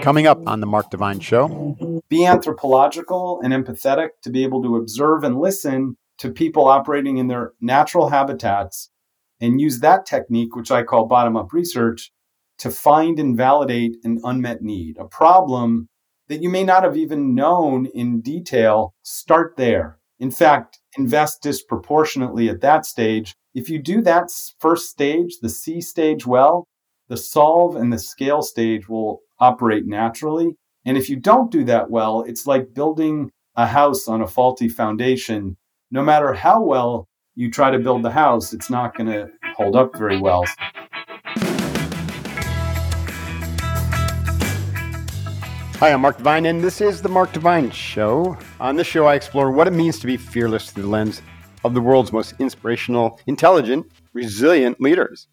Coming up on the Mark Divine Show. Be anthropological and empathetic to be able to observe and listen to people operating in their natural habitats and use that technique, which I call bottom up research, to find and validate an unmet need, a problem that you may not have even known in detail. Start there. In fact, invest disproportionately at that stage. If you do that first stage, the See stage, well, the solve and the scale stage will operate naturally. And if you don't do that well, it's like building a house on a faulty foundation. No matter how well you try to build the house, it's not going to hold up very well. Hi, I'm Mark Divine, and this is the Mark Divine Show. On this show, I explore what it means to be fearless through the lens of the world's most inspirational, intelligent, resilient leaders.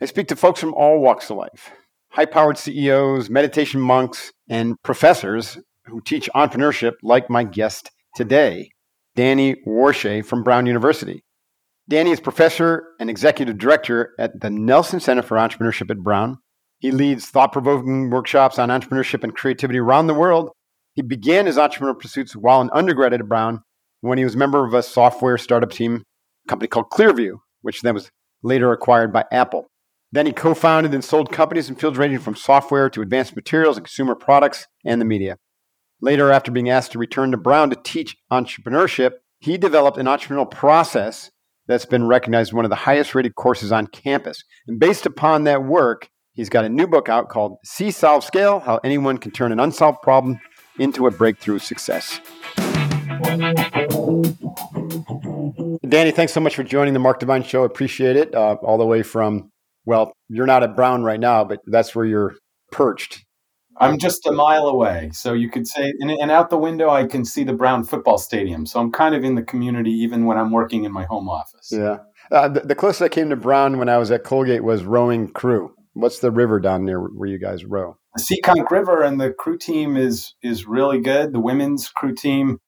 I speak to folks from all walks of life high powered CEOs, meditation monks, and professors who teach entrepreneurship, like my guest today, Danny Warshay from Brown University. Danny is professor and executive director at the Nelson Center for Entrepreneurship at Brown. He leads thought provoking workshops on entrepreneurship and creativity around the world. He began his entrepreneurial pursuits while an undergrad at Brown when he was a member of a software startup team, a company called Clearview, which then was later acquired by Apple. Then he co founded and sold companies in fields ranging from software to advanced materials and consumer products and the media. Later, after being asked to return to Brown to teach entrepreneurship, he developed an entrepreneurial process that's been recognized as one of the highest rated courses on campus. And based upon that work, he's got a new book out called See Solve Scale How Anyone Can Turn an Unsolved Problem into a Breakthrough Success. Danny, thanks so much for joining the Mark Divine Show. Appreciate it. Uh, all the way from, well, you're not at Brown right now, but that's where you're perched. I'm just a mile away. So you could say, and, and, out the window, I can see the Brown football stadium. So I'm kind of in the community even when I'm working in my home office. Yeah. Uh, the, the, closest I came to Brown when I was at Colgate was rowing crew. What's the river down there where you guys row? The Seekonk River, and the crew team is is really good. The women's crew team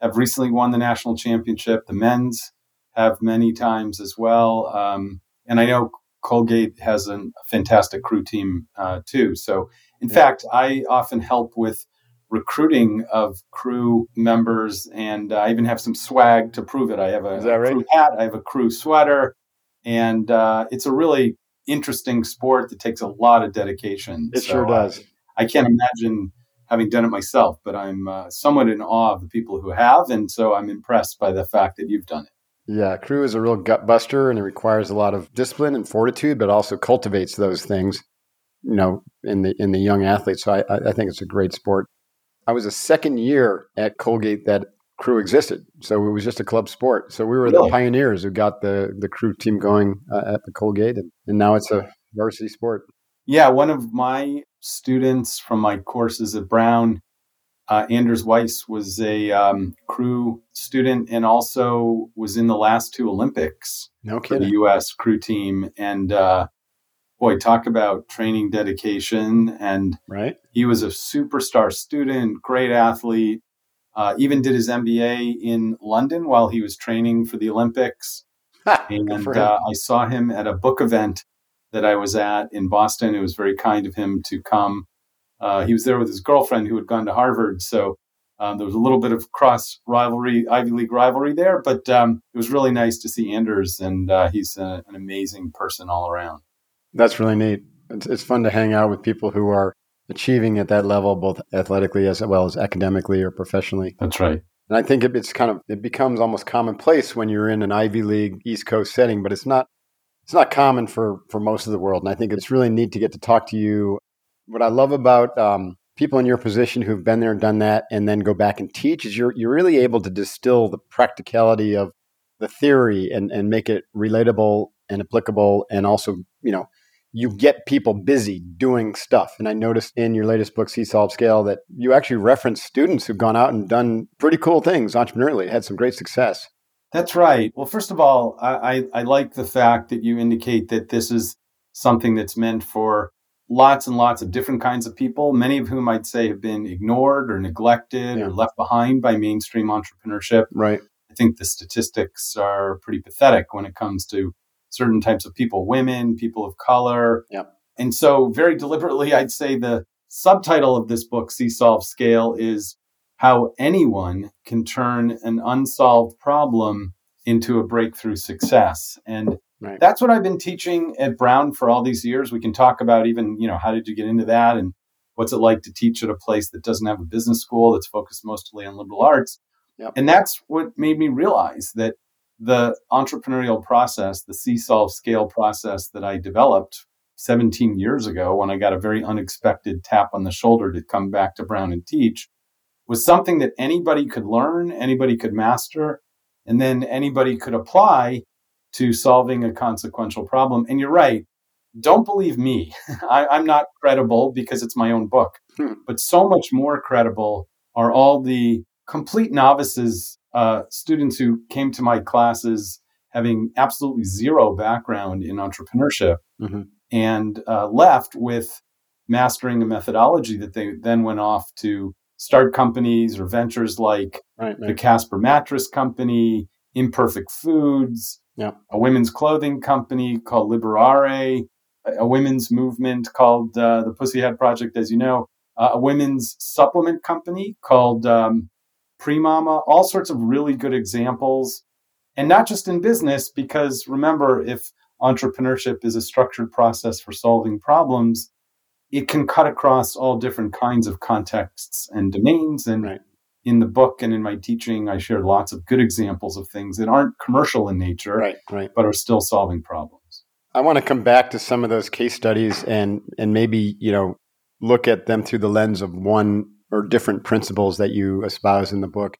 have recently won the national championship. The men's have many times as well. Um, and I know Colgate has a fantastic crew team uh, too. So in yeah. fact, I often help with recruiting of crew members, and I even have some swag to prove it. I have a, right? crew hat, I have a crew sweater, and uh, it's a really interesting sport that takes a lot of dedication. It so sure does. I, I, can't imagine having done it myself, but I'm uh, somewhat in awe of the people who have, and so I'm impressed by the fact that you've done it. Yeah, crew is a real gut buster, and it requires a lot of discipline and fortitude, but also cultivates those things you know, in the in the young athletes. So I, I think it's a great sport. I was a second year at Colgate that crew existed, so it was just a club sport. So we were really? the pioneers who got the the crew team going uh, at the Colgate, and, and now it's a varsity sport. Yeah, one of my students from my courses at Brown, uh, Anders Weiss, was a um, crew student and also was in the last two Olympics no for the U.S. crew team. And uh, boy, talk about training dedication. And right. he was a superstar student, great athlete, uh, even did his MBA in London while he was training for the Olympics. and uh, I saw him at a book event that I was at in Boston. It was very kind of him to come. Uh, he was there with his girlfriend who had gone to Harvard. So um, there was a little bit of cross rivalry, Ivy League rivalry there, but um, it was really nice to see Anders, and uh, he's a, an amazing person all around. That's really neat. It's, it's fun to hang out with people who are achieving at that level, both athletically as well as academically or professionally. That's right. And I think it, it's kind of it becomes almost commonplace when you're in an Ivy League East Coast setting, but it's not it's not common for for most of the world. And I think it's really neat to get to talk to you. What I love about um, people in your position who've been there and done that, and then go back and teach is you're you're really able to distill the practicality of the theory and and make it relatable and applicable, and also you know you get people busy doing stuff. And I noticed in your latest book, See Solve Scale, that you actually reference students who've gone out and done pretty cool things entrepreneurially, had some great success. That's right. Well, first of all, I, I, I like the fact that you indicate that this is something that's meant for lots and lots of different kinds of people, many of whom I'd say have been ignored or neglected yeah. or left behind by mainstream entrepreneurship. Right. I think the statistics are pretty pathetic when it comes to certain types of people, women, people of color. Yep. And so, very deliberately, I'd say the subtitle of this book, See Solve Scale, is how anyone can turn an unsolved problem into a breakthrough success. And right. that's what I've been teaching at Brown for all these years. We can talk about even, you know, how did you get into that and what's it like to teach at a place that doesn't have a business school that's focused mostly on liberal arts. Yep. And that's what made me realize that the entrepreneurial process, the See Solve Scale process that I developed 17 years ago when I got a very unexpected tap on the shoulder to come back to Brown and teach was something that anybody could learn, anybody could master, and then anybody could apply to solving a consequential problem. And you're right, don't believe me. I, am not credible because it's my own book, hmm. but so much more credible are all the complete novices, uh, students who came to my classes having absolutely zero background in entrepreneurship mm-hmm. and uh, left with mastering a methodology that they then went off to start companies or ventures like right, right. the Casper Mattress Company, Imperfect Foods, yeah. a women's clothing company called Liberare, a women's movement called uh, the Pussyhat Project, as you know, uh, a women's supplement company called um, Premama, all sorts of really good examples. And not just in business, because remember, if entrepreneurship is a structured process for solving problems, it can cut across all different kinds of contexts and domains. And right. in the book and in my teaching, I share lots of good examples of things that aren't commercial in nature, right, right. but are still solving problems. I want to come back to some of those case studies and and maybe you know look at them through the lens of one or different principles that you espouse in the book.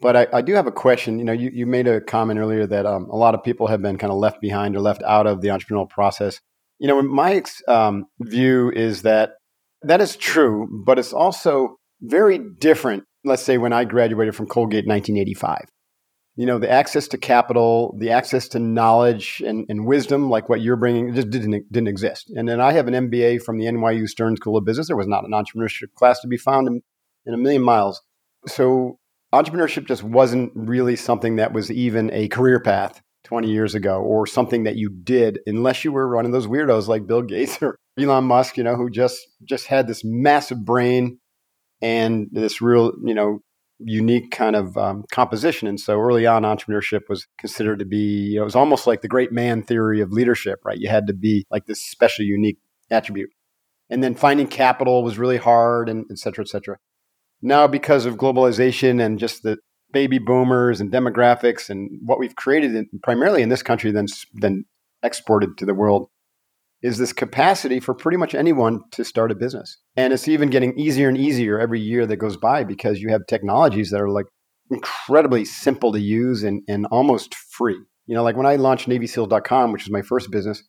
But I, I do have a question. You know, you, you made a comment earlier that um, a lot of people have been kind of left behind or left out of the entrepreneurial process. You know, my um, view is that that is true, but it's also very different. Let's say when I graduated from Colgate in 1985, you know, the access to capital, the access to knowledge and, and wisdom, like what you're bringing, just didn't didn't exist. And then I have an MBA from the NYU Stern School of Business. There was not an entrepreneurship class to be found in, in a million miles. So entrepreneurship just wasn't really something that was even a career path 20 years ago or something that you did unless you were one of those weirdos like Bill Gates or Elon Musk, you know, who just just had this massive brain and this real, you know, unique kind of um, composition. And so early on, entrepreneurship was considered to be, you know, it was almost like the great man theory of leadership, right? You had to be like this special, unique attribute. And then finding capital was really hard and et cetera, et cetera. Now, because of globalization and just the baby boomers and demographics and what we've created in, primarily in this country, then then exported to the world, is this capacity for pretty much anyone to start a business. And it's even getting easier and easier every year that goes by because you have technologies that are like incredibly simple to use and, and almost free. You know, like when I launched NavySeals.com, which was my first business,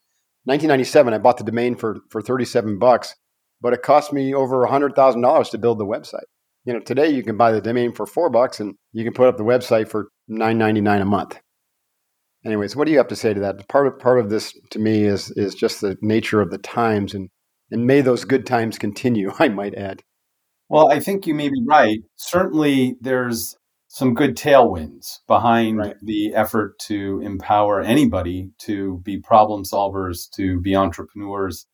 1997, I bought the domain for, for 37 bucks, but it cost me over $100,000 to build the website. You know, today you can buy the domain for four bucks and you can put up the website for nine ninety nine a month. Anyways, what do you have to say to that? Part of part of this to me is is just the nature of the times and and may those good times continue, I might add. Well, I think you may be right. Certainly there's some good tailwinds behind right. the effort to empower anybody to be problem solvers, to be entrepreneurs,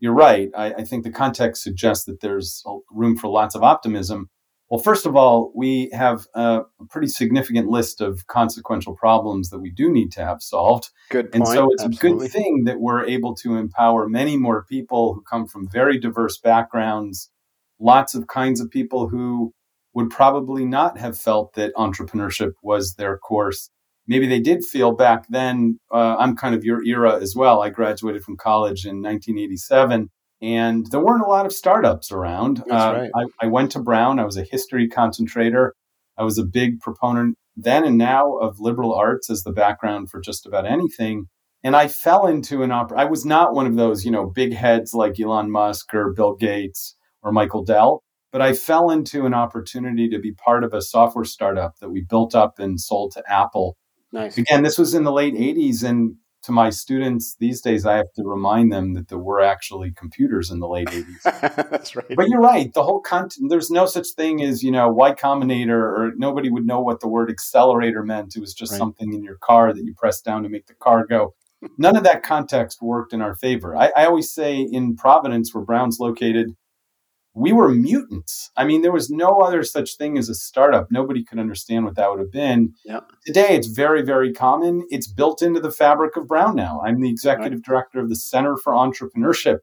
you're right. I, I, think the context suggests that there's room for lots of optimism. Well, first of all, we have a, pretty significant list of consequential problems that we do need to have solved. Good point. And so it's Absolutely. a good thing that we're able to empower many more people who come from very diverse backgrounds, lots of kinds of people who would probably not have felt that entrepreneurship was their course maybe they did feel back then. Uh, I'm kind of your era as well. I graduated from college in 1987, and there weren't a lot of startups around. Uh, right. I, I, went to Brown. I was a history concentrator. I was a big proponent then and now of liberal arts as the background for just about anything. And I fell into an op- I was not one of those, you know, big heads like Elon Musk or Bill Gates or Michael Dell but I fell into an opportunity to be part of a software startup that we built up and sold to Apple Nice. Again, this was in the late 80s. And to my students these days, I have to remind them that there were actually computers in the late 80s. That's right. But you're right. The whole content, there's no such thing as, you know, Y Combinator, or nobody would know what the word accelerator meant. It was just right. something in your car that you press down to make the car go. None of that context worked in our favor. I, I always say in Providence, where Brown's located, we were mutants. I mean, there was no other such thing as a startup. Nobody could understand what that would have been. Yep. Today, it's very, very common. It's built into the fabric of Brown now. I'm the executive right. director of the Center for Entrepreneurship.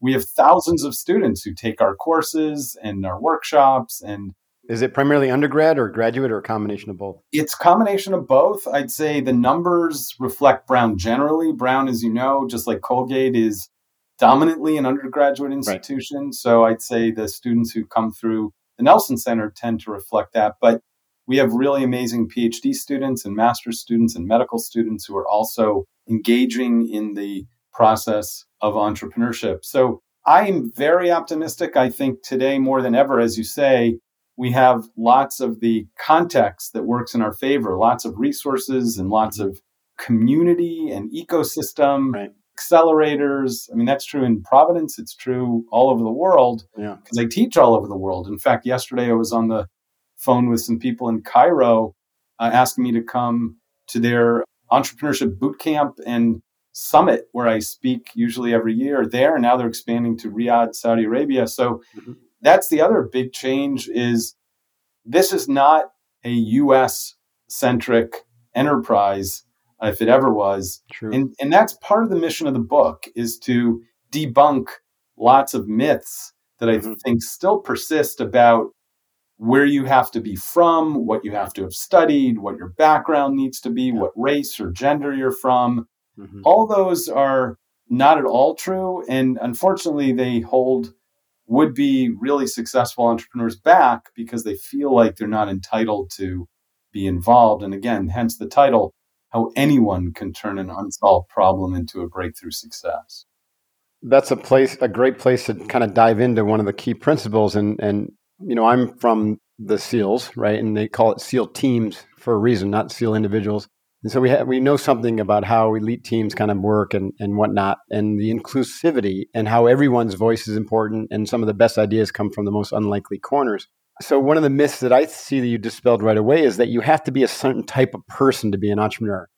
We have thousands of students who take our courses and our workshops and is it primarily undergrad or graduate or a combination of both? It's a combination of both. I'd say the numbers reflect Brown generally. Brown, as you know, just like Colgate, is dominantly an undergraduate institution. Right. So I'd say the students who come through the Nelson Center tend to reflect that. But we have really amazing PhD students and master's students and medical students who are also engaging in the process of entrepreneurship. So I am very optimistic. I think today more than ever, as you say, we have lots of the context that works in our favor, lots of resources and lots of community and ecosystem right. Accelerators. I mean, that's true in Providence. It's true all over the world because yeah. I teach all over the world. In fact, yesterday I was on the phone with some people in Cairo uh, asking me to come to their entrepreneurship boot camp and summit where I speak usually every year there. And now they're expanding to Riyadh, Saudi Arabia. So mm-hmm that's the other big change is this is not a US centric enterprise if it ever was. True. And and that's part of the mission of the book is to debunk lots of myths that I mm-hmm. think still persist about where you have to be from, what you have to have studied, what your background needs to be, yeah. what race or gender you're from. Mm-hmm. All those are not at all true. And unfortunately, they hold would be really successful entrepreneurs back because they feel like they're not entitled to be involved. And again, hence the title, How Anyone Can Turn an Unsolved Problem into a Breakthrough Success. That's a place, a great place to kind of dive into one of the key principles. And, and, you know, I'm from the SEALs, right? And they call it SEAL teams for a reason, not SEAL individuals. And so we have, we know something about how elite teams kind of work and, and whatnot, and the inclusivity and how everyone's voice is important, and some of the best ideas come from the most unlikely corners. So one of the myths that I see that you dispelled right away is that you have to be a certain type of person to be an entrepreneur.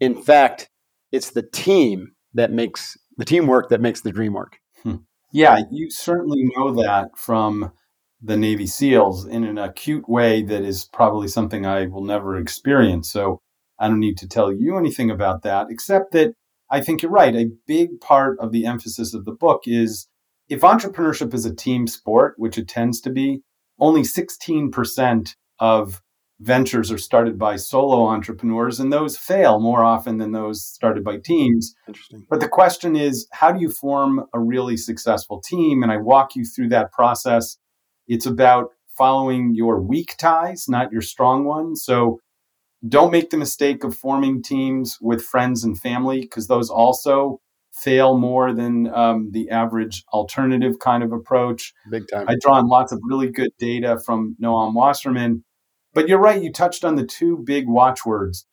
In fact, it's the team that makes the teamwork that makes the dream work. Hmm. Yeah, you certainly know that from the Navy SEALs in an acute way that is probably something I will never experience. So I don't need to tell you anything about that, except that I think you're right. A big part of the emphasis of the book is if entrepreneurship is a team sport, which it tends to be, only 16% of ventures are started by solo entrepreneurs, and those fail more often than those started by teams. Interesting. But the question is, how do you form a really successful team? And I walk you through that process. It's about following your weak ties, not your strong ones. So don't make the mistake of forming teams with friends and family because those also fail more than um, the average alternative kind of approach. Big time. I draw on lots of really good data from Noam Wasserman. But you're right, you touched on the two big watchwords.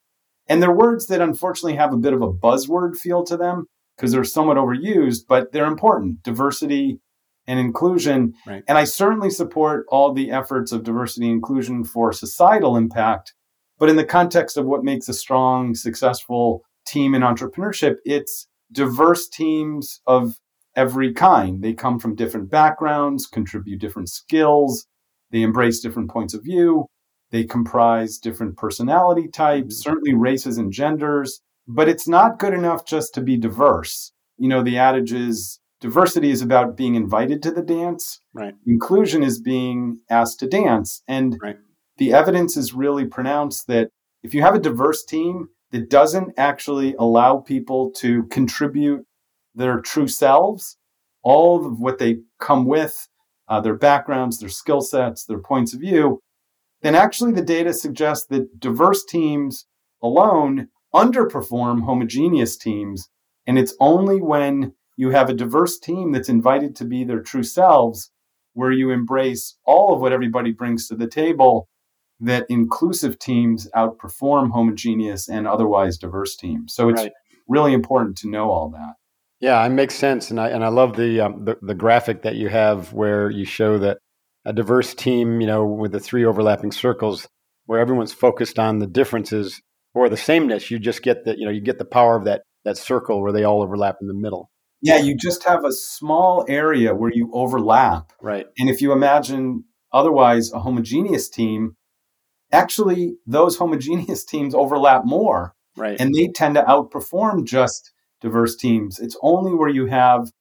And they're words that unfortunately have a bit of a buzzword feel to them because they're somewhat overused, but they're important diversity and inclusion. Right. And I certainly support all the efforts of diversity and inclusion for societal impact. But in the context of what makes a strong, successful team in entrepreneurship, it's diverse teams of every kind. They come from different backgrounds, contribute different skills, they embrace different points of view, they comprise different personality types, mm-hmm. certainly races and genders. But it's not good enough just to be diverse. You know, the adage is diversity is about being invited to the dance. Right. Inclusion is being asked to dance. And right the evidence is really pronounced that if you have a diverse team that doesn't actually allow people to contribute their true selves, all of what they come with, uh, their backgrounds, their skill sets, their points of view, then actually the data suggests that diverse teams alone underperform homogeneous teams. And it's only when you have a diverse team that's invited to be their true selves where you embrace all of what everybody brings to the table that inclusive teams outperform homogeneous and otherwise diverse teams. So it's right. really important to know all that. Yeah, it makes sense, and I and I love the, um, the the graphic that you have where you show that a diverse team, you know, with the three overlapping circles, where everyone's focused on the differences or the sameness. You just get the you know you get the power of that that circle where they all overlap in the middle. Yeah, you just have a small area where you overlap. Right. And if you imagine otherwise a homogeneous team, actually those homogeneous teams overlap more Right. and they tend to outperform just diverse teams. It's only where you have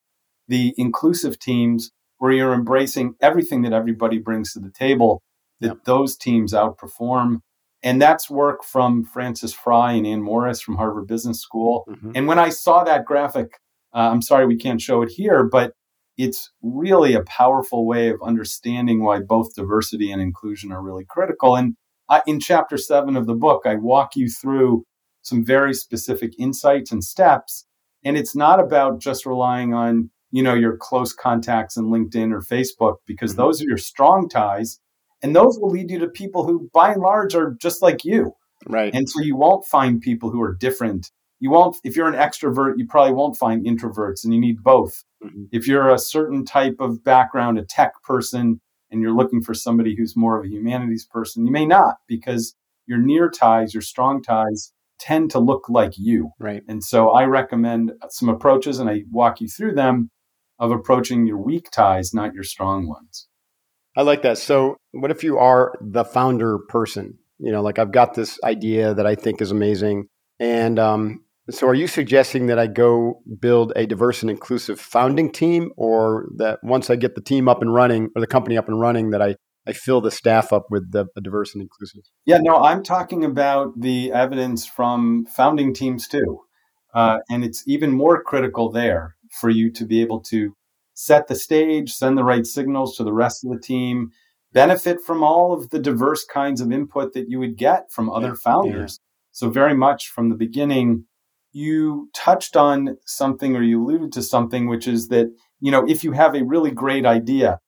the inclusive teams where you're embracing everything that everybody brings to the table that Yep. those teams outperform. And that's work from Frances Frei and Anne Morriss from Harvard Business School. Mhm. And when I saw that graphic, uh, I'm sorry we can't show it here, but it's really a powerful way of understanding why both diversity and inclusion are really critical. And I, in chapter seven of the book, I walk you through some very specific insights and steps. And it's not about just relying on, you know, your close contacts in LinkedIn or Facebook, because Mhm. those are your strong ties. And those will lead you to people who, by and large, are just like you. Right. And so you won't find people who are different. You won't, if you're an extrovert, you probably won't find introverts, and you need both. Mhm. If you're a certain type of background, a tech person, and you're looking for somebody who's more of a humanities person, you may not because your near ties, your strong ties, tend to look like you. Right. And so I recommend some approaches, and I walk you through them of approaching your weak ties, not your strong ones. I like that. So, what if you are the founder person? You know, like I've got this idea that I think is amazing. And um, so, are you suggesting that I go build a diverse and inclusive founding team, or that once I get the team up and running or the company up and running, that I, I fill the staff up with the, a diverse and inclusive? Yeah, no, I'm talking about the evidence from founding teams too. Uh, and it's even more critical there for you to be able to set the stage, send the right signals to the rest of the team, benefit from all of the diverse kinds of input that you would get from other Yeah, founders. So, very much from the beginning, you touched on something or you alluded to something, which is that, you know, if you have a really great idea,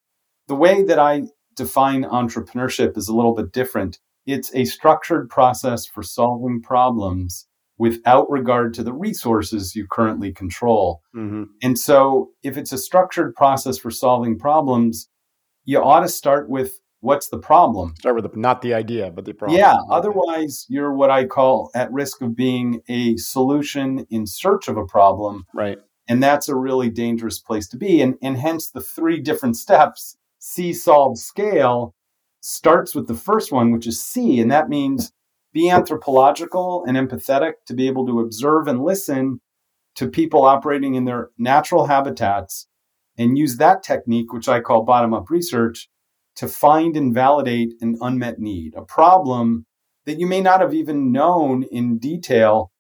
the way that I define entrepreneurship is a little bit different. It's a structured process for solving problems without regard to the resources you currently control. Mm-hmm. And so, if it's a structured process for solving problems, you ought to start with what's the problem? Start with the, not the idea, but the problem. Yeah, otherwise, you're what I call at risk of being a solution in search of a problem. Right. And that's a really dangerous place to be. And, and hence, the three different steps see, solve, scale starts with the first one, which is See. And that means be anthropological and empathetic to be able to observe and listen to people operating in their natural habitats and use that technique, which I call bottom up research, to find and validate an unmet need, a problem that you may not have even known in detail.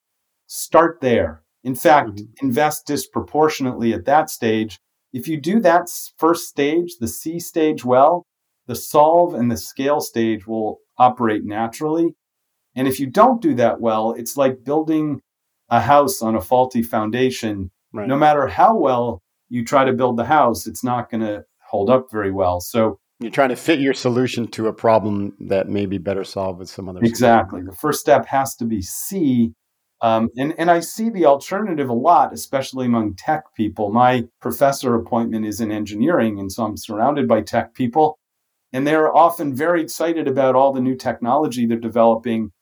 Start there. In fact, Mhm. invest disproportionately at that stage. If you do that first stage, the See stage, well, the solve and the scale stage will operate naturally. And if you don't do that well, it's like building a house on a faulty foundation. Right. No matter how well you try to build the house, it's not going to hold up very well. So, You're trying to fit your solution to a problem that may be better solved with some other solution. exactly, the first step has to be See. Um, and, and I see the alternative a lot, especially among tech people. My professor appointment is in engineering, and so I'm surrounded by tech people. And they're often very excited about all the new technology they're developing.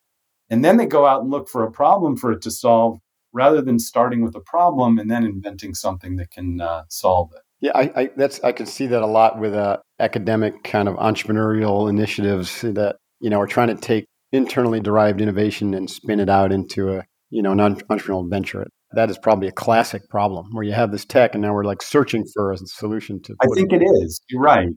And then they go out and look for a problem for it to solve rather than starting with a problem and then inventing something that can uh, solve it. Yeah, I, I that's I can see that a lot with uh, academic kind of entrepreneurial initiatives that you know are trying to take internally derived innovation and spin it out into a you know an entrepreneurial venture. That is probably a classic problem where you have this tech and now we're like searching for a solution to. I think it is. You're right.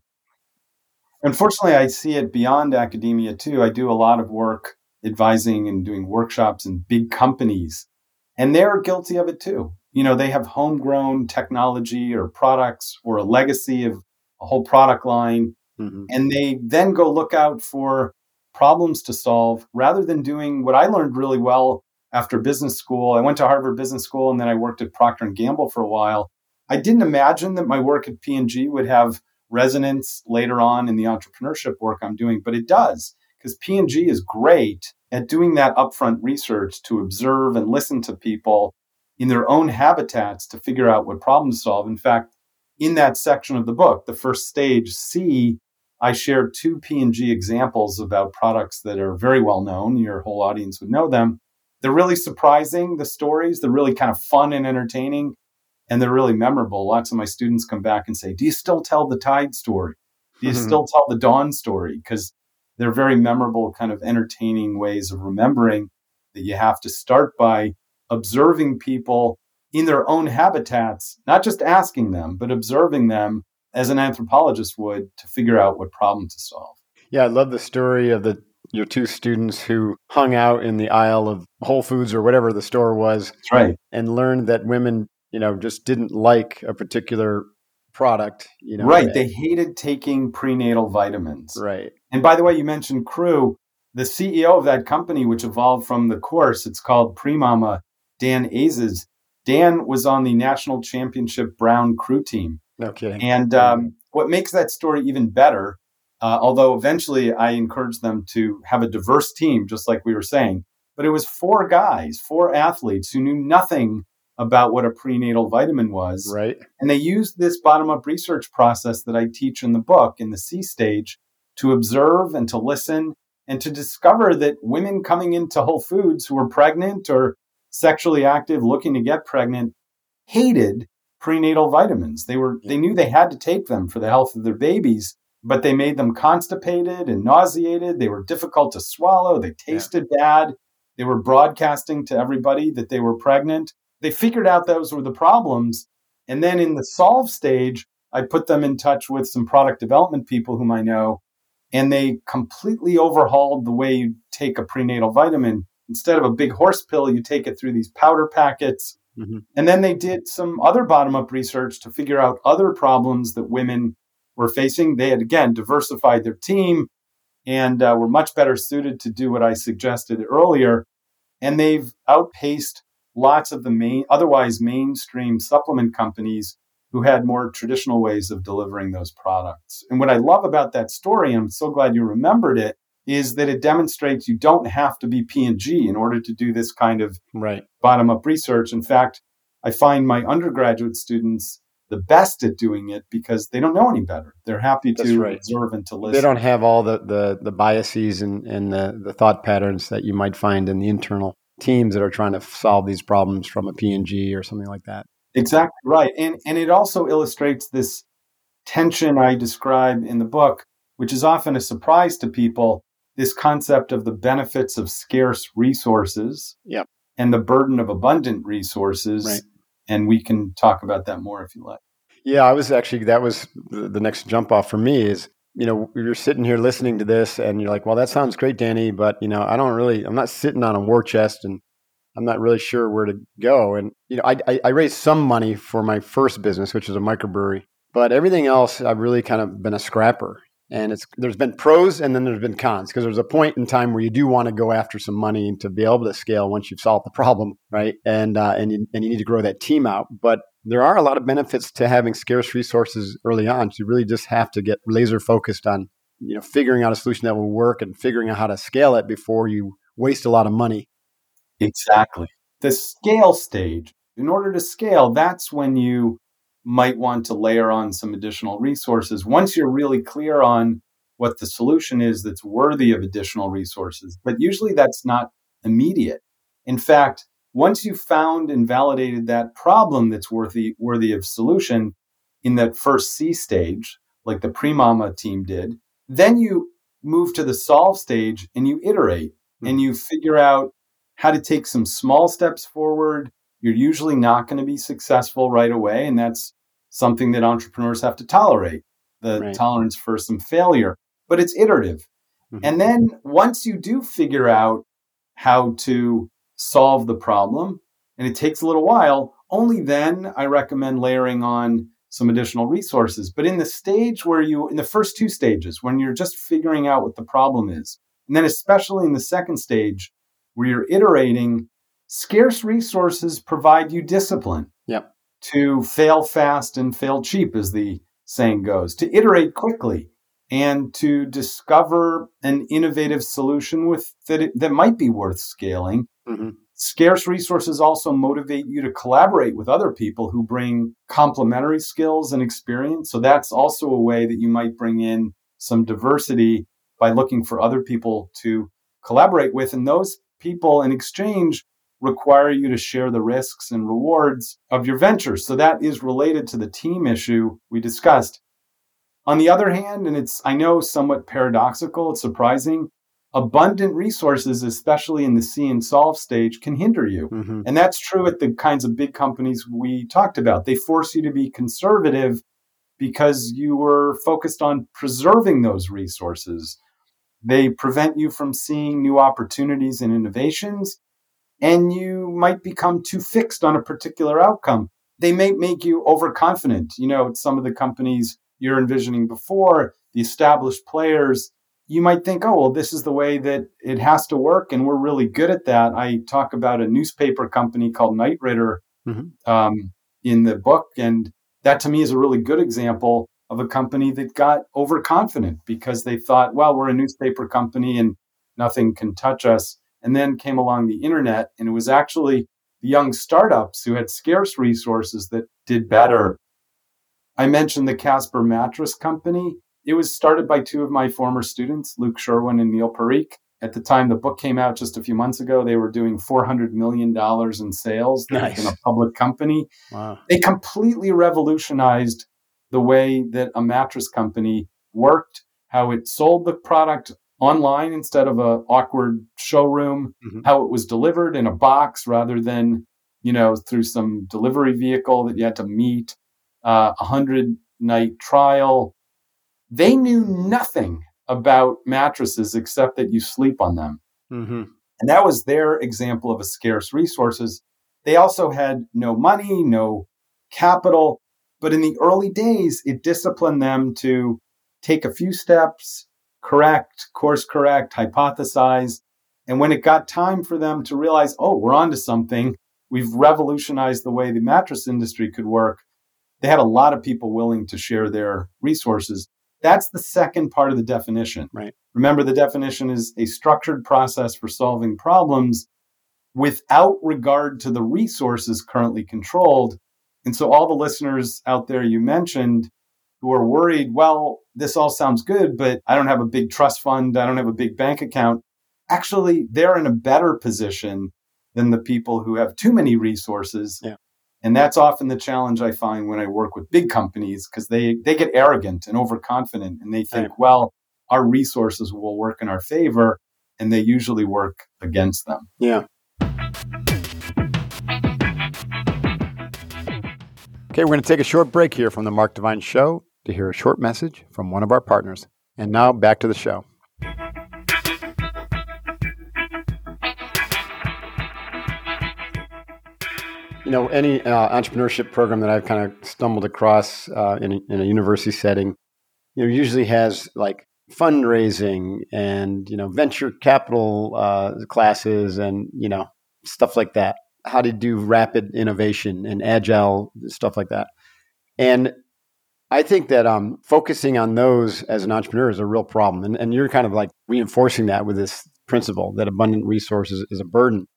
Unfortunately, I see it beyond academia too. I do a lot of work advising and doing workshops in big companies, and they're guilty of it too. You know, they have homegrown technology or products or a legacy of a whole product line, Mhm. and they then go look out for problems to solve rather than doing what I learned really well after business school. I went to Harvard Business School and then I worked at Procter and Gamble for a while. I didn't imagine that my work at P&G would have resonance later on in the entrepreneurship work I'm doing, but it does because P&G is great at doing that upfront research to observe and listen to people in their own habitats to figure out what problems to solve. In fact, in that section of the book, the first stage See, I shared two P&G examples about products that are very well known. Your whole audience would know them. They're really surprising, the stories. They're really kind of fun and entertaining. and they're really memorable. Lots of my students come back and say, Do you still tell the Tide story? Do you mm-hmm. still tell the Dawn story? Because they're very memorable, kind of entertaining ways of remembering that you have to start by observing people in their own habitats, not just asking them, but observing them as an anthropologist would to figure out what problem to solve. Yeah, I love the story of the your two students who hung out in the aisle of Whole Foods or whatever the store was. That's right. And learned that women, you know, just didn't like a particular product, you know. Right. They hated taking prenatal vitamins. Right. And by the way, you mentioned Crew. The CEO of that company, which evolved from the course, it's called Premama, Dan Azes. Dan was on the national championship Brown crew team. Okay. And um, what makes that story even better, uh, although eventually I encouraged them to have a diverse team, just like we were saying, but it was four guys, four athletes who knew nothing about what a prenatal vitamin was. Right. And they used this bottom up research process that I teach in the book in the See stage to observe and to listen and to discover that women coming into Whole Foods who were pregnant or sexually active, looking to get pregnant, hated prenatal vitamins. They were they knew they had to take them for the health of their babies, but they made them constipated and nauseated. They were difficult to swallow. They tasted yeah. bad. They were broadcasting to everybody that they were pregnant. They figured out those were the problems. And then in the solve stage, I put them in touch with some product development people whom I know, and they completely overhauled the way you take a prenatal vitamin instead of a big horse pill, you take it through these powder packets. Mm-hmm. And then they did some other bottom up research to figure out other problems that women were facing. They had, again, diversified their team and uh, were much better suited to do what I suggested earlier. And they've outpaced lots of the main, otherwise mainstream supplement companies who had more traditional ways of delivering those products. And what I love about that story, and I'm so glad you remembered it, is that it demonstrates you don't have to be P&G in order to do this kind of right. bottom up research. In fact, I find my undergraduate students the best at doing it because they don't know any better. They're happy to right. observe and to listen. They don't have all the, the, the biases and, and the, the thought patterns that you might find in the internal teams that are trying to solve these problems from a P&G or something like that. Exactly right. And, and it also illustrates this tension I describe in the book, which is often a surprise to people this concept of the benefits of scarce resources yep. and the burden of abundant resources. Right. And we can talk about that more if you like. Yeah, I was actually, that was the next jump off for me is, you know, you're sitting here listening to this and you're like, well, that sounds great, Danny, but, you know, I don't really, I'm not sitting on a war chest and I'm not really sure where to go. And, you know, I, I, I raised some money for my first business, which is a microbrewery, but everything else, I've really kind of been a scrapper and it's there's been pros and then there's been cons because there's a point in time where you do want to go after some money to be able to scale once you've solved the problem right? And uh, and, you, and you need to grow that team out. But there are a lot of benefits to having scarce resources early on. So you really just have to get laser focused on you know figuring out a solution that will work and figuring out how to scale it before you waste a lot of money. Exactly. The scale stage. In order to scale that's when you might want to layer on some additional resources once you're really clear on what the solution is that's worthy of additional resources. But usually that's not immediate. In fact, once you've found and validated that problem that's worthy worthy of solution in that first See stage, like the Premama team did, then you move to the solve stage and you iterate mm-hmm. and you figure out how to take some small steps forward. You're usually not going to be successful right away. And that's something that entrepreneurs have to tolerate the right. tolerance for some failure, but it's iterative. Mm-hmm. And then once you do figure out how to solve the problem, and it takes a little while, only then I recommend layering on some additional resources. But in the stage where you, in the first two stages, when you're just figuring out what the problem is, and then especially in the second stage where you're iterating, scarce resources provide you discipline. To fail fast and fail cheap, as the saying goes, to iterate quickly and to discover an innovative solution with that, it, that might be worth scaling. Mm-hmm. Scarce resources also motivate you to collaborate with other people who bring complementary skills and experience. So that's also a way that you might bring in some diversity by looking for other people to collaborate with. And those people in exchange require you to share the risks and rewards of your venture. So that is related to the team issue we discussed. On the other hand, and it's, I know, somewhat paradoxical, it's surprising, abundant resources, especially in the see and solve stage, can hinder you. Mm-hmm. And that's true at the kinds of big companies we talked about. They force you to be conservative because you were focused on preserving those resources. They prevent you from seeing new opportunities and innovations, and you might become too fixed on a particular outcome. They may make you overconfident. You know, some of the companies you're envisioning before, the established players, you might think, oh, well, this is the way that it has to work, and we're really good at that. I talk about a newspaper company called Knight Ridder mm-hmm. um, in the book, and that to me is a really good example of a company that got overconfident because they thought, well, we're a newspaper company and nothing can touch us. And then came along the internet, and it was actually the young startups who had scarce resources that did better. I mentioned the Casper Mattress Company. It was started by two of my former students, Luke Sherwin and Neil Parikh. At the time the book came out just a few months ago, they were doing $400 million in sales nice. in a public company. Wow. They completely revolutionized the way that a mattress company worked, how it sold the product online instead of a awkward showroom, mm-hmm. how it was delivered in a box rather than, you know, through some delivery vehicle that you had to meet, uh, a hundred night trial. They knew nothing about mattresses except that you sleep on them. Mm-hmm. And that was their example of a scarce resources. They also had no money, no capital. But in the early days, it disciplined them to take a few steps, correct, course correct, hypothesize. And when it got time for them to realize, oh, we're onto something, we've revolutionized the way the mattress industry could work, they had a lot of people willing to share their resources. That's the second part of the definition. Right. Remember, the definition is a structured process for solving problems without regard to the resources currently controlled and so, all the listeners out there you mentioned who are worried, well, this all sounds good, but I don't have a big trust fund, I don't have a big bank account. Actually, they're in a better position than the people who have too many resources. Yeah. And that's often the challenge I find when I work with big companies because they, they get arrogant and overconfident and they think, well, our resources will work in our favor. And they usually work against them. Yeah. Okay, we're going to take a short break here from the Mark Divine Show to hear a short message from one of our partners. And now back to the show. You know, any uh, entrepreneurship program that I've kind of stumbled across uh, in, a, in a university setting, you know, usually has like fundraising and you know venture capital uh, classes and you know stuff like that how to do rapid innovation and agile stuff like that. And I think that um, focusing on those as an entrepreneur is a real problem. And, and you're kind of like reinforcing that with this principle that abundant resources is a burden.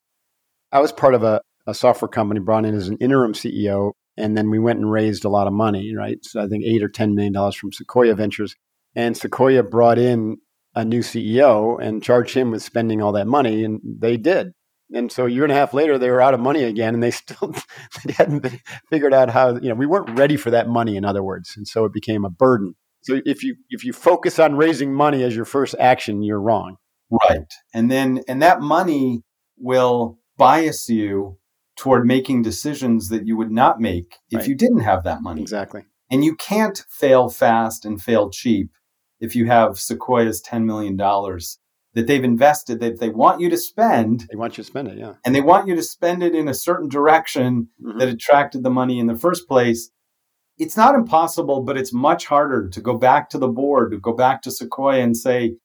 I was part of a, a software company brought in as an interim CEO, and then we went and raised a lot of money, right? So I think eight or $10 million from Sequoia Ventures. And Sequoia brought in a new CEO and charged him with spending all that money, and they did and so a year and a half later they were out of money again and they still they hadn't figured out how you know we weren't ready for that money in other words. And so it became a burden. So if you if you focus on raising money as your first action you're wrong. Right. And then and that money will bias you toward making decisions that you would not make if right. you didn't have that money. Exactly. And you can't fail fast and fail cheap if you have sequoia's $10 million that they've invested that they want you to spend. They want you to spend it, yeah. And they want you to spend it in a certain direction mm-hmm. that attracted the money in the first place. It's not impossible, but it's much harder to go back to the board, to go back to Sequoia and say,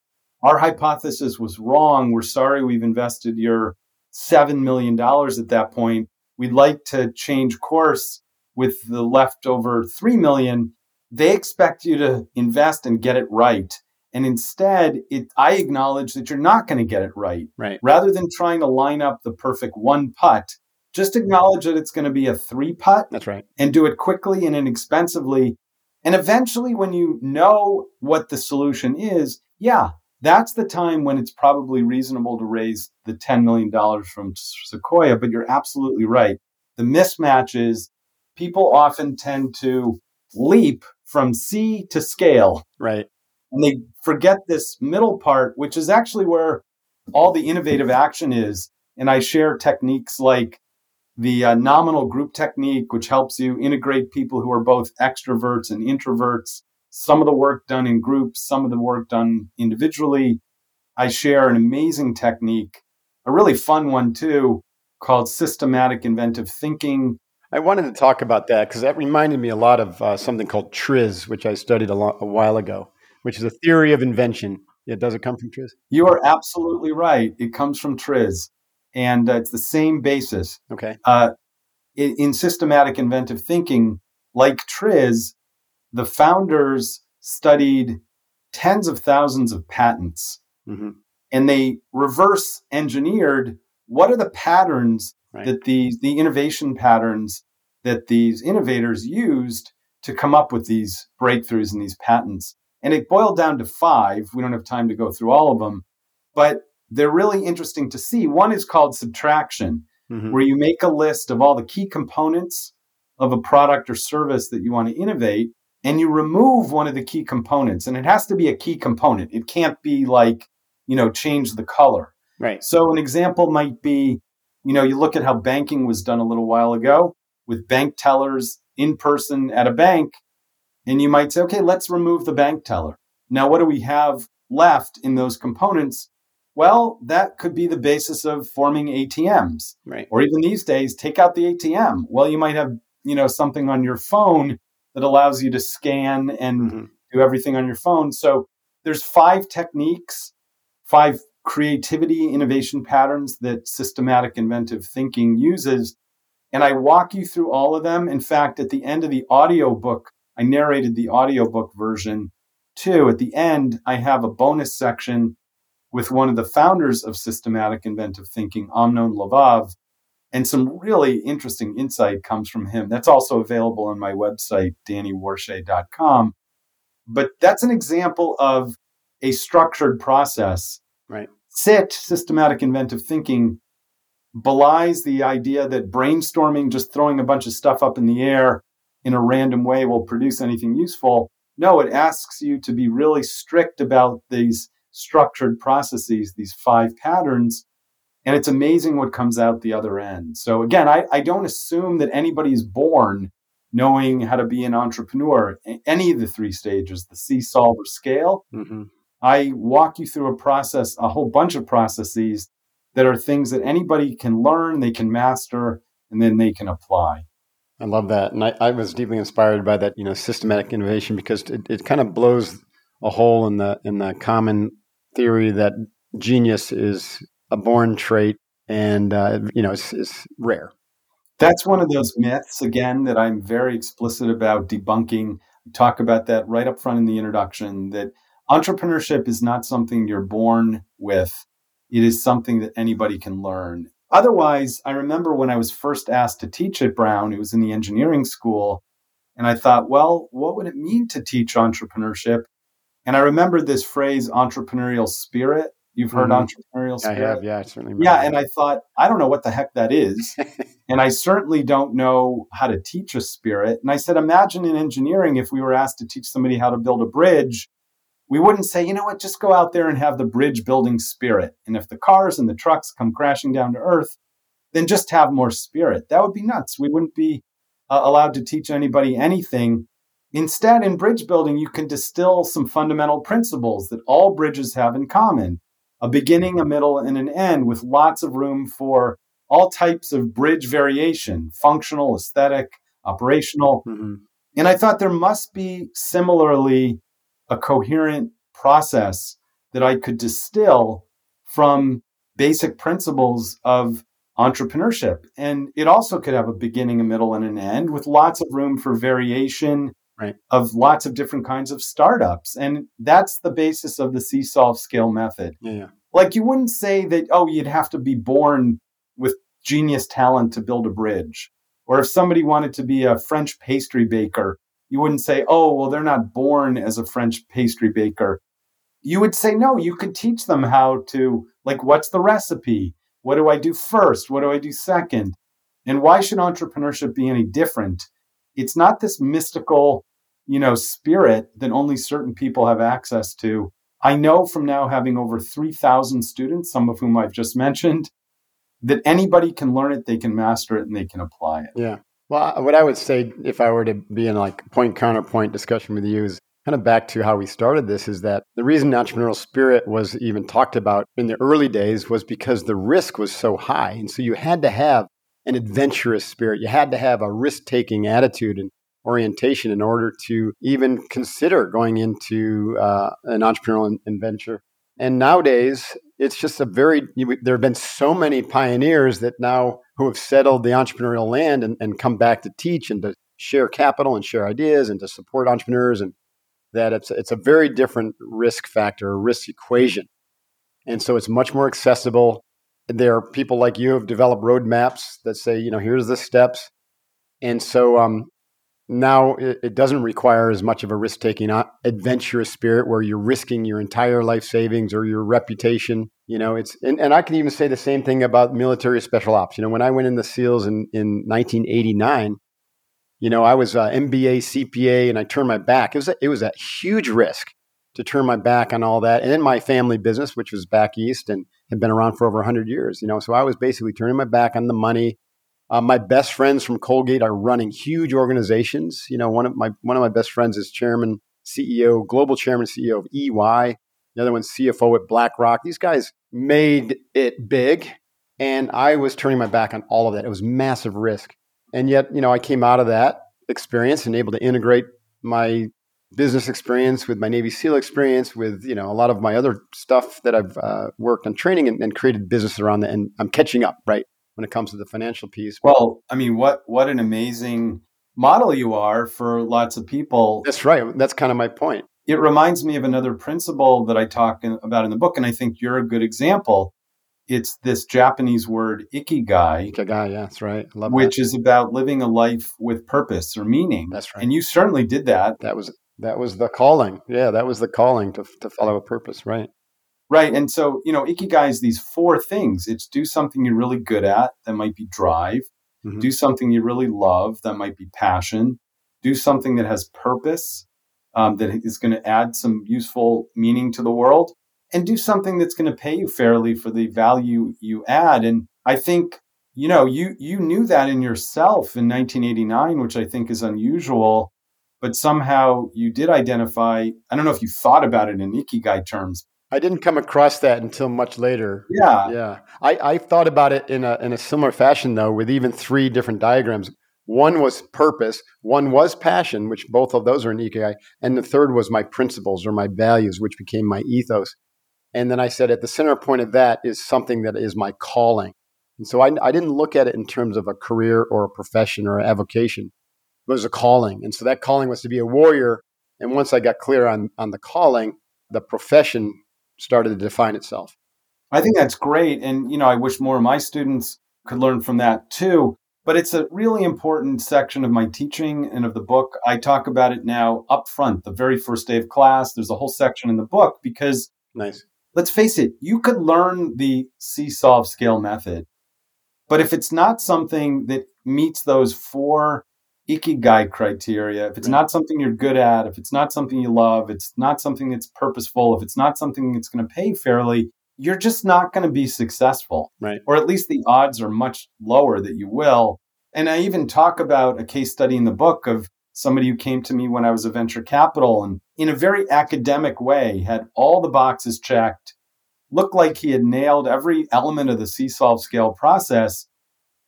our hypothesis was wrong. We're sorry we've invested your $7 million at that point. We'd like to change course with the leftover 3 million. They expect you to invest and get it right and instead, it, I acknowledge that you're not going to get it right. Right. Rather than trying to line up the perfect one putt, just acknowledge that it's going to be a three putt. That's right. And do it quickly and inexpensively. And eventually, when you know what the solution is, yeah, that's the time when it's probably reasonable to raise the $10 million from Sequoia. But you're absolutely right. The mismatch is people often tend to leap from See to scale. Right. And they forget this middle part, which is actually where all the innovative action is. And I share techniques like the uh, nominal group technique, which helps you integrate people who are both extroverts and introverts. Some of the work done in groups, some of the work done individually. I share an amazing technique, a really fun one too, called systematic inventive thinking. I wanted to talk about that because that reminded me a lot of uh, something called TRIZ, which I studied a, lo- a while ago, which is a theory of invention. Yeah, does it come from TRIZ? You are absolutely right. It comes from TRIZ and uh, it's the same basis. Okay. Uh, in, in, systematic inventive thinking, like Triz, the founders studied tens of thousands of patents, mm-hmm. and they reverse engineered what are the patterns right. that these the innovation patterns that these innovators used to come up with these breakthroughs and these patents. And it boiled down to five. We don't have time to go through all of them, but they're really interesting to see. One is called subtraction, mm-hmm. where you make a list of all the key components of a product or service that you want to innovate, and you remove one of the key components. And it has to be a key component. It can't be like, you know, change the color. Right. So an example might be, you know, you look at how banking was done a little while ago with bank tellers in person at a bank, and you might say, okay, let's remove the bank teller. Now, what do we have left in those components? Well, that could be the basis of forming ATMs. Right. Or even these days, take out the ATM. Well, you might have, you know, something on your phone that allows you to scan and mm-hmm. do everything on your phone. So there's five techniques, five creativity innovation patterns that systematic inventive thinking uses. And I walk you through all of them. In fact, at the end of the audio book, I narrated the audiobook version too. At the end, I have a bonus section with one of the founders of systematic inventive thinking, Amnon Levav. And some really interesting insight comes from him. That's also available on my website, dannywarshay.com. But that's an example of a structured process. Right. SIT, systematic inventive thinking, belies the idea that brainstorming, just throwing a bunch of stuff up in the air in a random way will produce anything useful. No, it asks you to be really strict about these structured processes, these five patterns. And it's amazing what comes out the other end. So, again, I, I don't assume that anybody is born knowing how to be an entrepreneur, any of the three stages, the See solver scale. Mm-hmm. I walk you through a process, a whole bunch of processes that are things that anybody can learn, they can master, and then they can apply. I love that. And I, I was deeply inspired by that, you know, systematic innovation because it, it kind of blows a hole in the in the common theory that genius is a born trait and uh, you know it's, it's rare. That's one of those myths again that I'm very explicit about debunking. Talk about that right up front in the introduction that entrepreneurship is not something you're born with. It is something that anybody can learn. Otherwise, I remember when I was first asked to teach at Brown, it was in the engineering school, and I thought, well, what would it mean to teach entrepreneurship? And I remember this phrase, entrepreneurial spirit. You've heard mm-hmm. entrepreneurial spirit? I have, yeah, I certainly. Yeah, and I thought, I don't know what the heck that is. and I certainly don't know how to teach a spirit. And I said, imagine in engineering, if we were asked to teach somebody how to build a bridge, we wouldn't say, you know what, just go out there and have the bridge building spirit. And if the cars and the trucks come crashing down to earth, then just have more spirit. That would be nuts. We wouldn't be uh, allowed to teach anybody anything Instead, in bridge building, you can distill some fundamental principles that all bridges have in common a beginning, a middle, and an end, with lots of room for all types of bridge variation functional, aesthetic, operational. Mm-hmm. And I thought there must be similarly a coherent process that I could distill from basic principles of entrepreneurship. And it also could have a beginning, a middle, and an end with lots of room for variation right. of lots of different kinds of startups. And that's the basis of the solve scale method. Yeah. Like you wouldn't say that, oh, you'd have to be born with genius talent to build a bridge. Or if somebody wanted to be a French pastry baker, you wouldn't say, oh, well, they're not born as a French pastry baker. you would say no you could teach them how to like what's the recipe? What do i do first? What do i do second? And why should entrepreneurship be any different? It's not this mystical you know spirit that only certain people have access to. I know from now having over 3000 students some of whom i've just mentioned that anybody can learn it they can master it and they can apply it. Yeah well what i would say if i were to be in like point counterpoint discussion with you is kind of back to how we started this is that the reason entrepreneurial spirit was even talked about in the early days was because the risk was so high. And so you had to have an adventurous spirit. You had to have a risk taking attitude and orientation in order to even consider going into uh, an entrepreneurial adventure. And nowadays, it's just a very, there have been so many pioneers that now who have settled the entrepreneurial land and, and come back to teach and to share capital and share ideas and to support entrepreneurs and that it's it's a very different risk factor, risk equation, and so it's much more accessible. And there are people like you have developed roadmaps that say, you know, here's the steps, and so um, now it, it, doesn't require as much of a risk taking, uh, adventurous spirit where you're risking your entire life savings or your reputation. You know, it's and, and I can even say the same thing about military special ops. You know, when I went in the SEALs in in 1989 you know, I was uh, MBA, CPA, and I turned my back. It was a, it was a huge risk to turn my back on all that, and then my family business, which was back east and had been around for over 100 years. You know, so I was basically turning my back on the money. Uh, my best friends from Colgate are running huge organizations. You know, one of my one of my best friends is chairman, CEO, global chairman, CEO of EY. The other one's CFO at BlackRock. These guys made it big, and I was turning my back on all of that. It was massive risk. And yet, you know, I came out of that experience and able to integrate my business experience with my Navy SEAL experience, with you know a lot of my other stuff that I've uh, worked on training and, and, created business around that, and I'm catching up right when it comes to the financial piece. Well, I mean, what what an amazing model you are for lots of people. That's right. That's kind of my point. It reminds me of another principle that I talk about in the book, and I think you're a good example it's this Japanese word ikigai. Ikigai, yeah, that's right. which that. is about living a life with purpose or meaning. That's right. And you certainly did that. That was that was the calling. Yeah, that was the calling to to follow a purpose, right? Right. And so, you know, ikigai is these four things. It's do something you're really good at, that might be drive. Mm-hmm. Do something you really love, that might be passion. Do something that has purpose, um, that is going to add some useful meaning to the world and do something that's going to pay you fairly for the value you add. And I think, you know, you you knew that in yourself in 1989, which I think is unusual, but somehow you did identify, I don't know if you thought about it in ikigai terms. I didn't come across that until much later. Yeah. Yeah. I, I thought about it in a in a similar fashion though, with even three different diagrams. One was purpose, one was passion, which both of those are in Ikigai, and the third was my principles or my values, which became my ethos. And then I said, at the center point of that is something that is my calling. And so I, I didn't look at it in terms of a career or a profession or a avocation. It was a calling. And so that calling was to be a warrior. And once I got clear on, on the calling, the profession started to define itself. I think that's great. And, you know, I wish more of my students could learn from that too. But it's a really important section of my teaching and of the book. I talk about it now up front, the very first day of class. There's a whole section in the book because nice let's face it, you could learn the See solve scale method. But if it's not something that meets those four ikigai criteria, if it's not something you're good at, if it's not something you love, it's not something that's purposeful, if it's not something that's going to pay fairly, you're just not going to be successful. Right. Or at least the odds are much lower that you will. And I even talk about a case study in the book of somebody who came to me when I was a venture capital and in a very academic way had all the boxes checked, looked like he had nailed every element of the See solve scale process.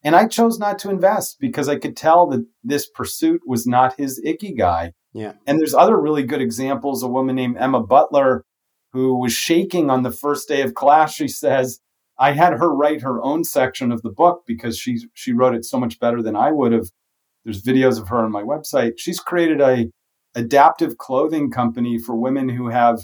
And I chose not to invest because I could tell that this pursuit was not his ikigai. Yeah. And there's other really good examples. A woman named Emma Butler who was shaking on the first day of class. She says, I had her write her own section of the book because she she wrote it so much better than I would have. There's videos of her on my website. She's created a adaptive clothing company for women who have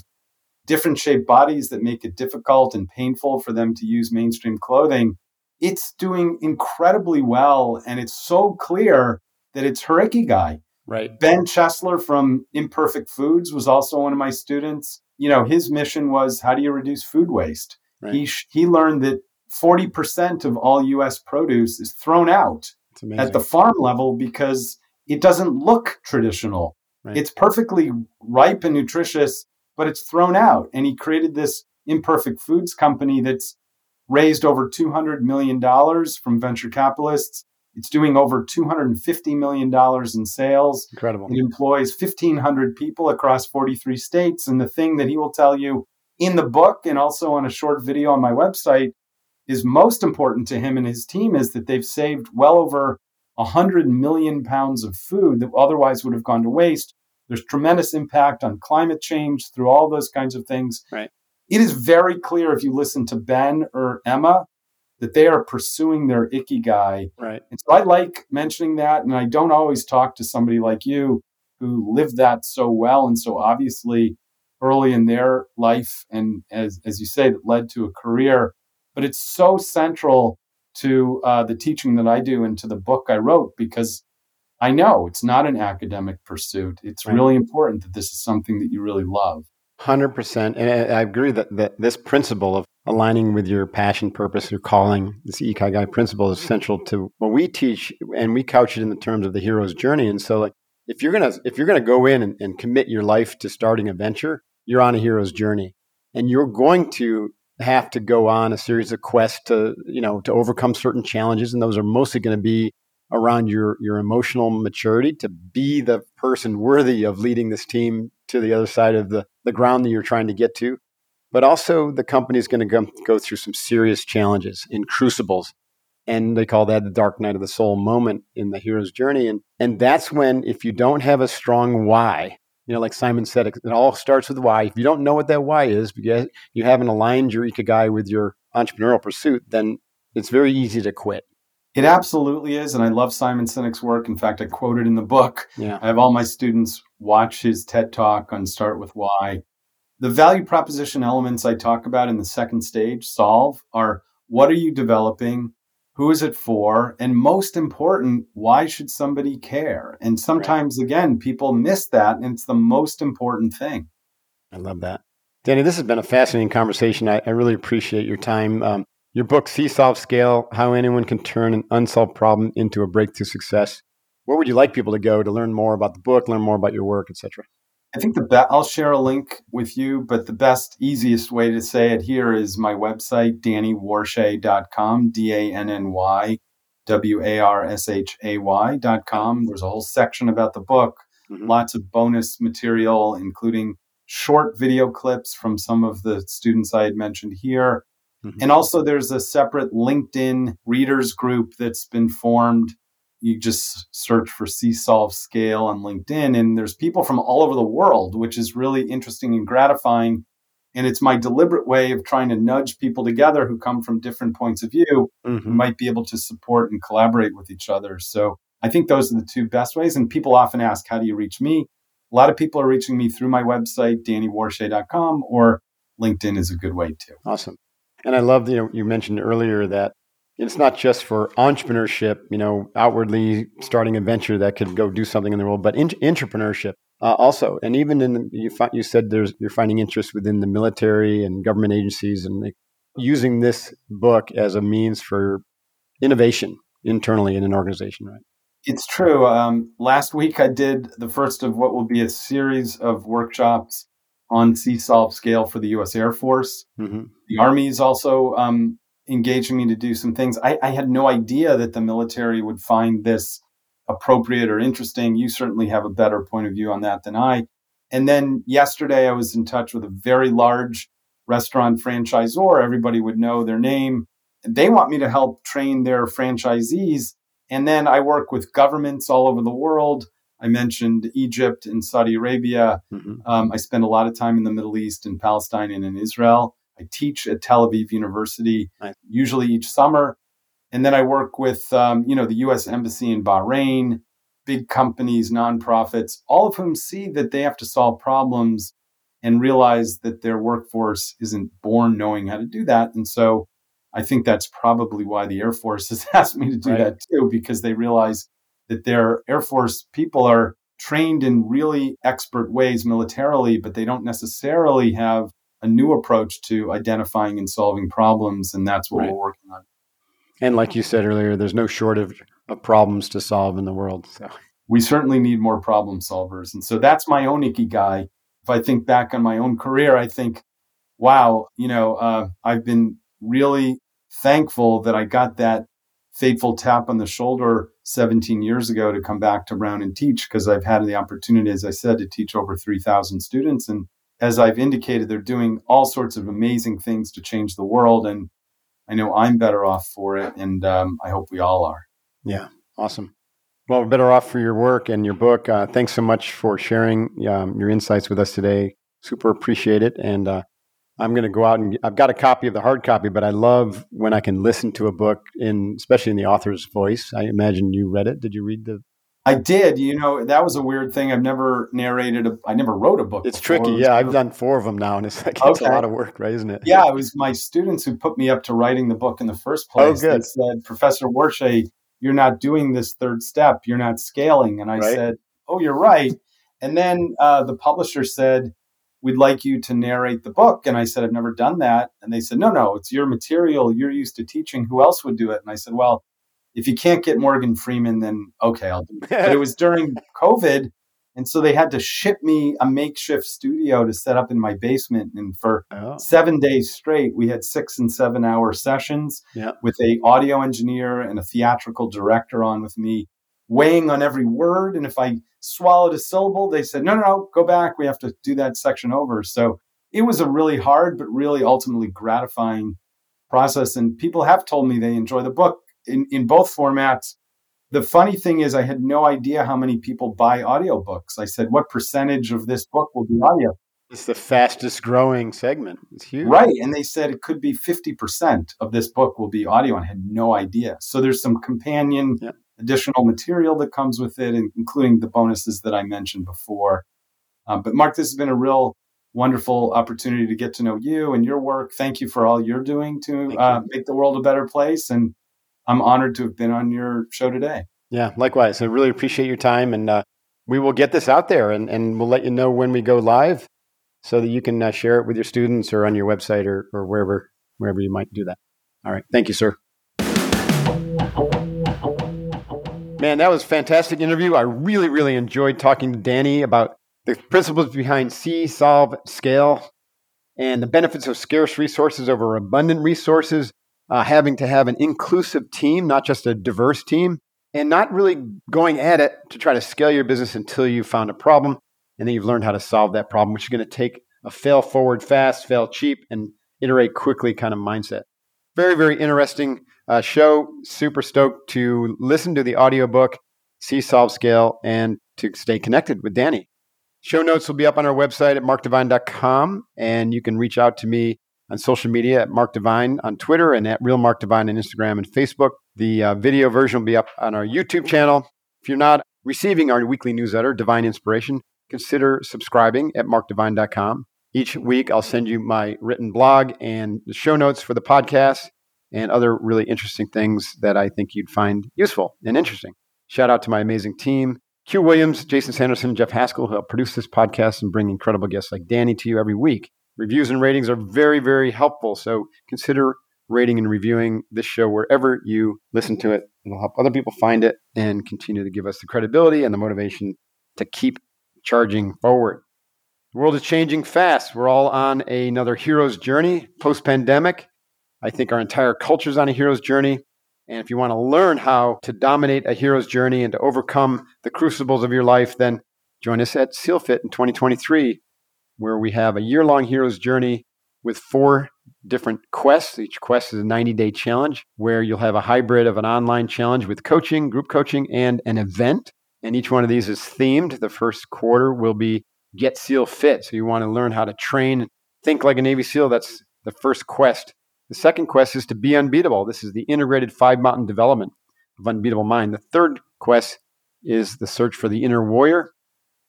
different shaped bodies that make it difficult and painful for them to use mainstream clothing. It's doing incredibly well. And it's so clear that it's her guy. Right. Ben Chesler from Imperfect Foods was also one of my students. You know, his mission was how do you reduce food waste? Right. He, he learned that 40% of all US produce is thrown out at the farm level because it doesn't look traditional. Right. It's perfectly ripe and nutritious, but it's thrown out. And he created this imperfect foods company that's raised over $200 million from venture capitalists. It's doing over $250 million in sales. Incredible. It employs 1,500 people across 43 states. And the thing that he will tell you in the book and also on a short video on my website is most important to him and his team is that they've saved well over 100 million pounds of food that otherwise would have gone to waste. There's tremendous impact on climate change through all those kinds of things. Right. It is very clear if you listen to Ben or Emma that they are pursuing their ikigai. Right. And so I like mentioning that. And I don't always talk to somebody like you who lived that so well and so obviously early in their life. And as, as you say, that led to a career. But it's so central to uh, the teaching that I do and to the book I wrote because I know it's not an academic pursuit. It's right. really important that this is something that you really love. 100%. And I agree that, that this principle of aligning with your passion, purpose, or calling, this Ikigai principle is central to what we teach and we couch it in the terms of the hero's journey. And so like if you're gonna if you're gonna go in and, and commit your life to starting a venture, you're on a hero's journey. And you're going to have to go on a series of quests to you know to overcome certain challenges and those are mostly going to be around your your emotional maturity to be the person worthy of leading this team to the other side of the, the ground that you're trying to get to but also the company is going to go, through some serious challenges in crucibles and they call that the dark night of the soul moment in the hero's journey and and that's when if you don't have a strong why you know, like Simon said, it, all starts with why. If you don't know what that why is, because you haven't aligned your ikigai with your entrepreneurial pursuit, then it's very easy to quit. It absolutely is. And I love Simon Sinek's work. In fact, I quote it in the book. Yeah. I have all my students watch his TED talk on Start with Why. The value proposition elements I talk about in the second stage, solve, are what are you developing? who is it for and most important why should somebody care? And sometimes right. again people miss that and it's the most important thing. I love that. Danny this has been a fascinating conversation. I, I really appreciate your time. Um, your book see solve scale how anyone can turn an unsolved problem into a breakthrough success. Where would you like people to go to learn more about the book learn more about your work etc I think the best, I'll share a link with you, but the best, easiest way to say it here is my website, dannywarshay.com, D A N N Y W A R S H A Y.com. There's a whole section about the book, mm-hmm. lots of bonus material, including short video clips from some of the students I had mentioned here. Mm-hmm. And also, there's a separate LinkedIn readers group that's been formed you just search for See Solve Scale on LinkedIn, and there's people from all over the world, which is really interesting and gratifying. And it's my deliberate way of trying to nudge people together who come from different points of view, mm-hmm. who might be able to support and collaborate with each other. So I think those are the two best ways. And people often ask, how do you reach me? A lot of people are reaching me through my website, dannywarshay.com, or LinkedIn is a good way too. Awesome. And I love, you know, you mentioned earlier that it's not just for entrepreneurship, you know, outwardly starting a venture that could go do something in the world, but in, entrepreneurship uh, also. And even in you, fi- you said there's you're finding interest within the military and government agencies, and like, using this book as a means for innovation internally in an organization, right? It's true. Um, last week I did the first of what will be a series of workshops on See Solve scale for the U.S. Air Force. Mm-hmm. The Army is also um, engaging me to do some things. I, I had no idea that the military would find this appropriate or interesting. You certainly have a better point of view on that than I. And then yesterday, I was in touch with a very large restaurant franchisor. Everybody would know their name. They want me to help train their franchisees. And then I work with governments all over the world. I mentioned Egypt and Saudi Arabia. Mm-hmm. Um, I spend a lot of time in the Middle East and Palestine and in Israel. I teach at Tel Aviv University, nice. usually each summer. And then I work with, um, you know, the U.S. Embassy in Bahrain, big companies, nonprofits, all of whom see that they have to solve problems and realize that their workforce isn't born knowing how to do that. And so I think that's probably why the Air Force has asked me to do right. that too, because they realize that their Air Force people are trained in really expert ways militarily, but they don't necessarily have a new approach to identifying and solving problems. And that's what right. we're working on. And like you said earlier, there's no shortage of problems to solve in the world. So we certainly need more problem solvers. And so that's my own ikigai. If I think back on my own career, I think, wow, you know, uh, I've been really thankful that I got that fateful tap on the shoulder 17 years ago to come back to Brown and teach because I've had the opportunity, as I said, to teach over 3,000 students. And as I've indicated, they're doing all sorts of amazing things to change the world. And I know I'm better off for it. And um, I hope we all are. Yeah, awesome. Well, we're better off for your work and your book. Uh, thanks so much for sharing um, your insights with us today. Super appreciate it. And uh, I'm going to go out and I've got a copy of the hard copy, but I love when I can listen to a book in, especially in the author's voice. I imagine you read it. Did you read the? I did. You know, that was a weird thing. I've never narrated. A, I never wrote a book. It's before. tricky. Yeah, I've done four of them now, and it's like it's a lot of work, right? Isn't it? Yeah, it was my students who put me up to writing the book in the first oh, place. Oh, good. They said, Professor Warshay, you're not doing this third step. You're not scaling. And I right. said, Oh, you're right. And then uh, the publisher said, we'd like you to narrate the book. And I said, I've never done that. And they said, no, no, it's your material. You're used to teaching. Who else would do it? And I said, well, if you can't get Morgan Freeman, then okay, I'll do it. but it was during COVID. And so they had to ship me a makeshift studio to set up in my basement. And for oh. seven days straight, we had six and seven hour sessions yeah. with a audio engineer and a theatrical director on with me weighing on every word. And if I swallowed a syllable, they said, no, no, no, go back. We have to do that section over. So it was a really hard, but really ultimately gratifying process. And people have told me they enjoy the book in, in both formats. The funny thing is, I had no idea how many people buy audiobooks. I said, what percentage of this book will be audio? It's the fastest growing segment. It's huge. Right. And they said it could be 50% of this book will be audio. And I had no idea. So there's some companion yeah additional material that comes with it, including the bonuses that I mentioned before. Um, but Mark, this has been a real wonderful opportunity to get to know you and your work. Thank you for all you're doing to uh, make the world a better place. And I'm honored to have been on your show today. Yeah, likewise. I really appreciate your time. And uh, we will get this out there and, and we'll let you know when we go live so that you can uh, share it with your students or on your website or, or wherever, wherever you might do that. All right. Thank you, sir. Man, that was fantastic interview. I really, really enjoyed talking to Danny about the principles behind see, solve, scale, and the benefits of scarce resources over abundant resources, uh, having to have an inclusive team, not just a diverse team, and not really going at it to try to scale your business until you found a problem and then you've learned how to solve that problem, which is going to take a fail forward fast, fail cheap, and iterate quickly kind of mindset. Very, very interesting uh, show. Super stoked to listen to the audiobook, see Solve Scale, and to stay connected with Danny. Show notes will be up on our website at markdivine.com, and you can reach out to me on social media at Mark Divine on Twitter and at Real Mark Divine on Instagram and Facebook. The uh, video version will be up on our YouTube channel. If you're not receiving our weekly newsletter, Divine Inspiration, consider subscribing at markdivine.com. Each week, I'll send you my written blog and the show notes for the podcast and other really interesting things that I think you'd find useful and interesting. Shout out to my amazing team, Q Williams, Jason Sanderson, and Jeff Haskell, who help produce this podcast and bring incredible guests like Danny to you every week. Reviews and ratings are very, very helpful. So consider rating and reviewing this show wherever you listen to it. It'll help other people find it and continue to give us the credibility and the motivation to keep charging forward. The world is changing fast. We're all on another hero's journey post pandemic. I think our entire culture is on a hero's journey. And if you want to learn how to dominate a hero's journey and to overcome the crucibles of your life, then join us at SEALFIT in 2023, where we have a year long hero's journey with four different quests. Each quest is a 90 day challenge where you'll have a hybrid of an online challenge with coaching, group coaching, and an event. And each one of these is themed. The first quarter will be Get SEAL Fit. So you want to learn how to train, think like a Navy SEAL. That's the first quest the second quest is to be unbeatable. This is the integrated five mountain development of unbeatable mind. The third quest is the search for the inner warrior.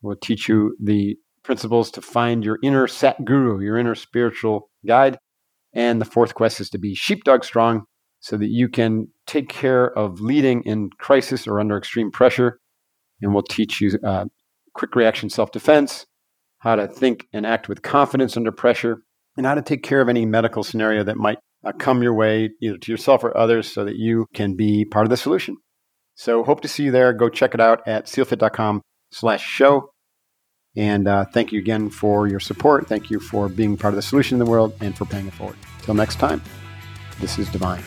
We'll teach you the principles to find your inner sat guru, your inner spiritual guide. And the fourth quest is to be sheepdog strong so that you can take care of leading in crisis or under extreme pressure. And we'll teach you uh, quick reaction self defense, how to think and act with confidence under pressure, and how to take care of any medical scenario that might uh, come your way, either to yourself or others, so that you can be part of the solution. So hope to see you there. Go check it out at sealfit.com slash show. And uh, thank you again for your support. Thank you for being part of the solution in the world and for paying it forward. Till next time, this is Divine.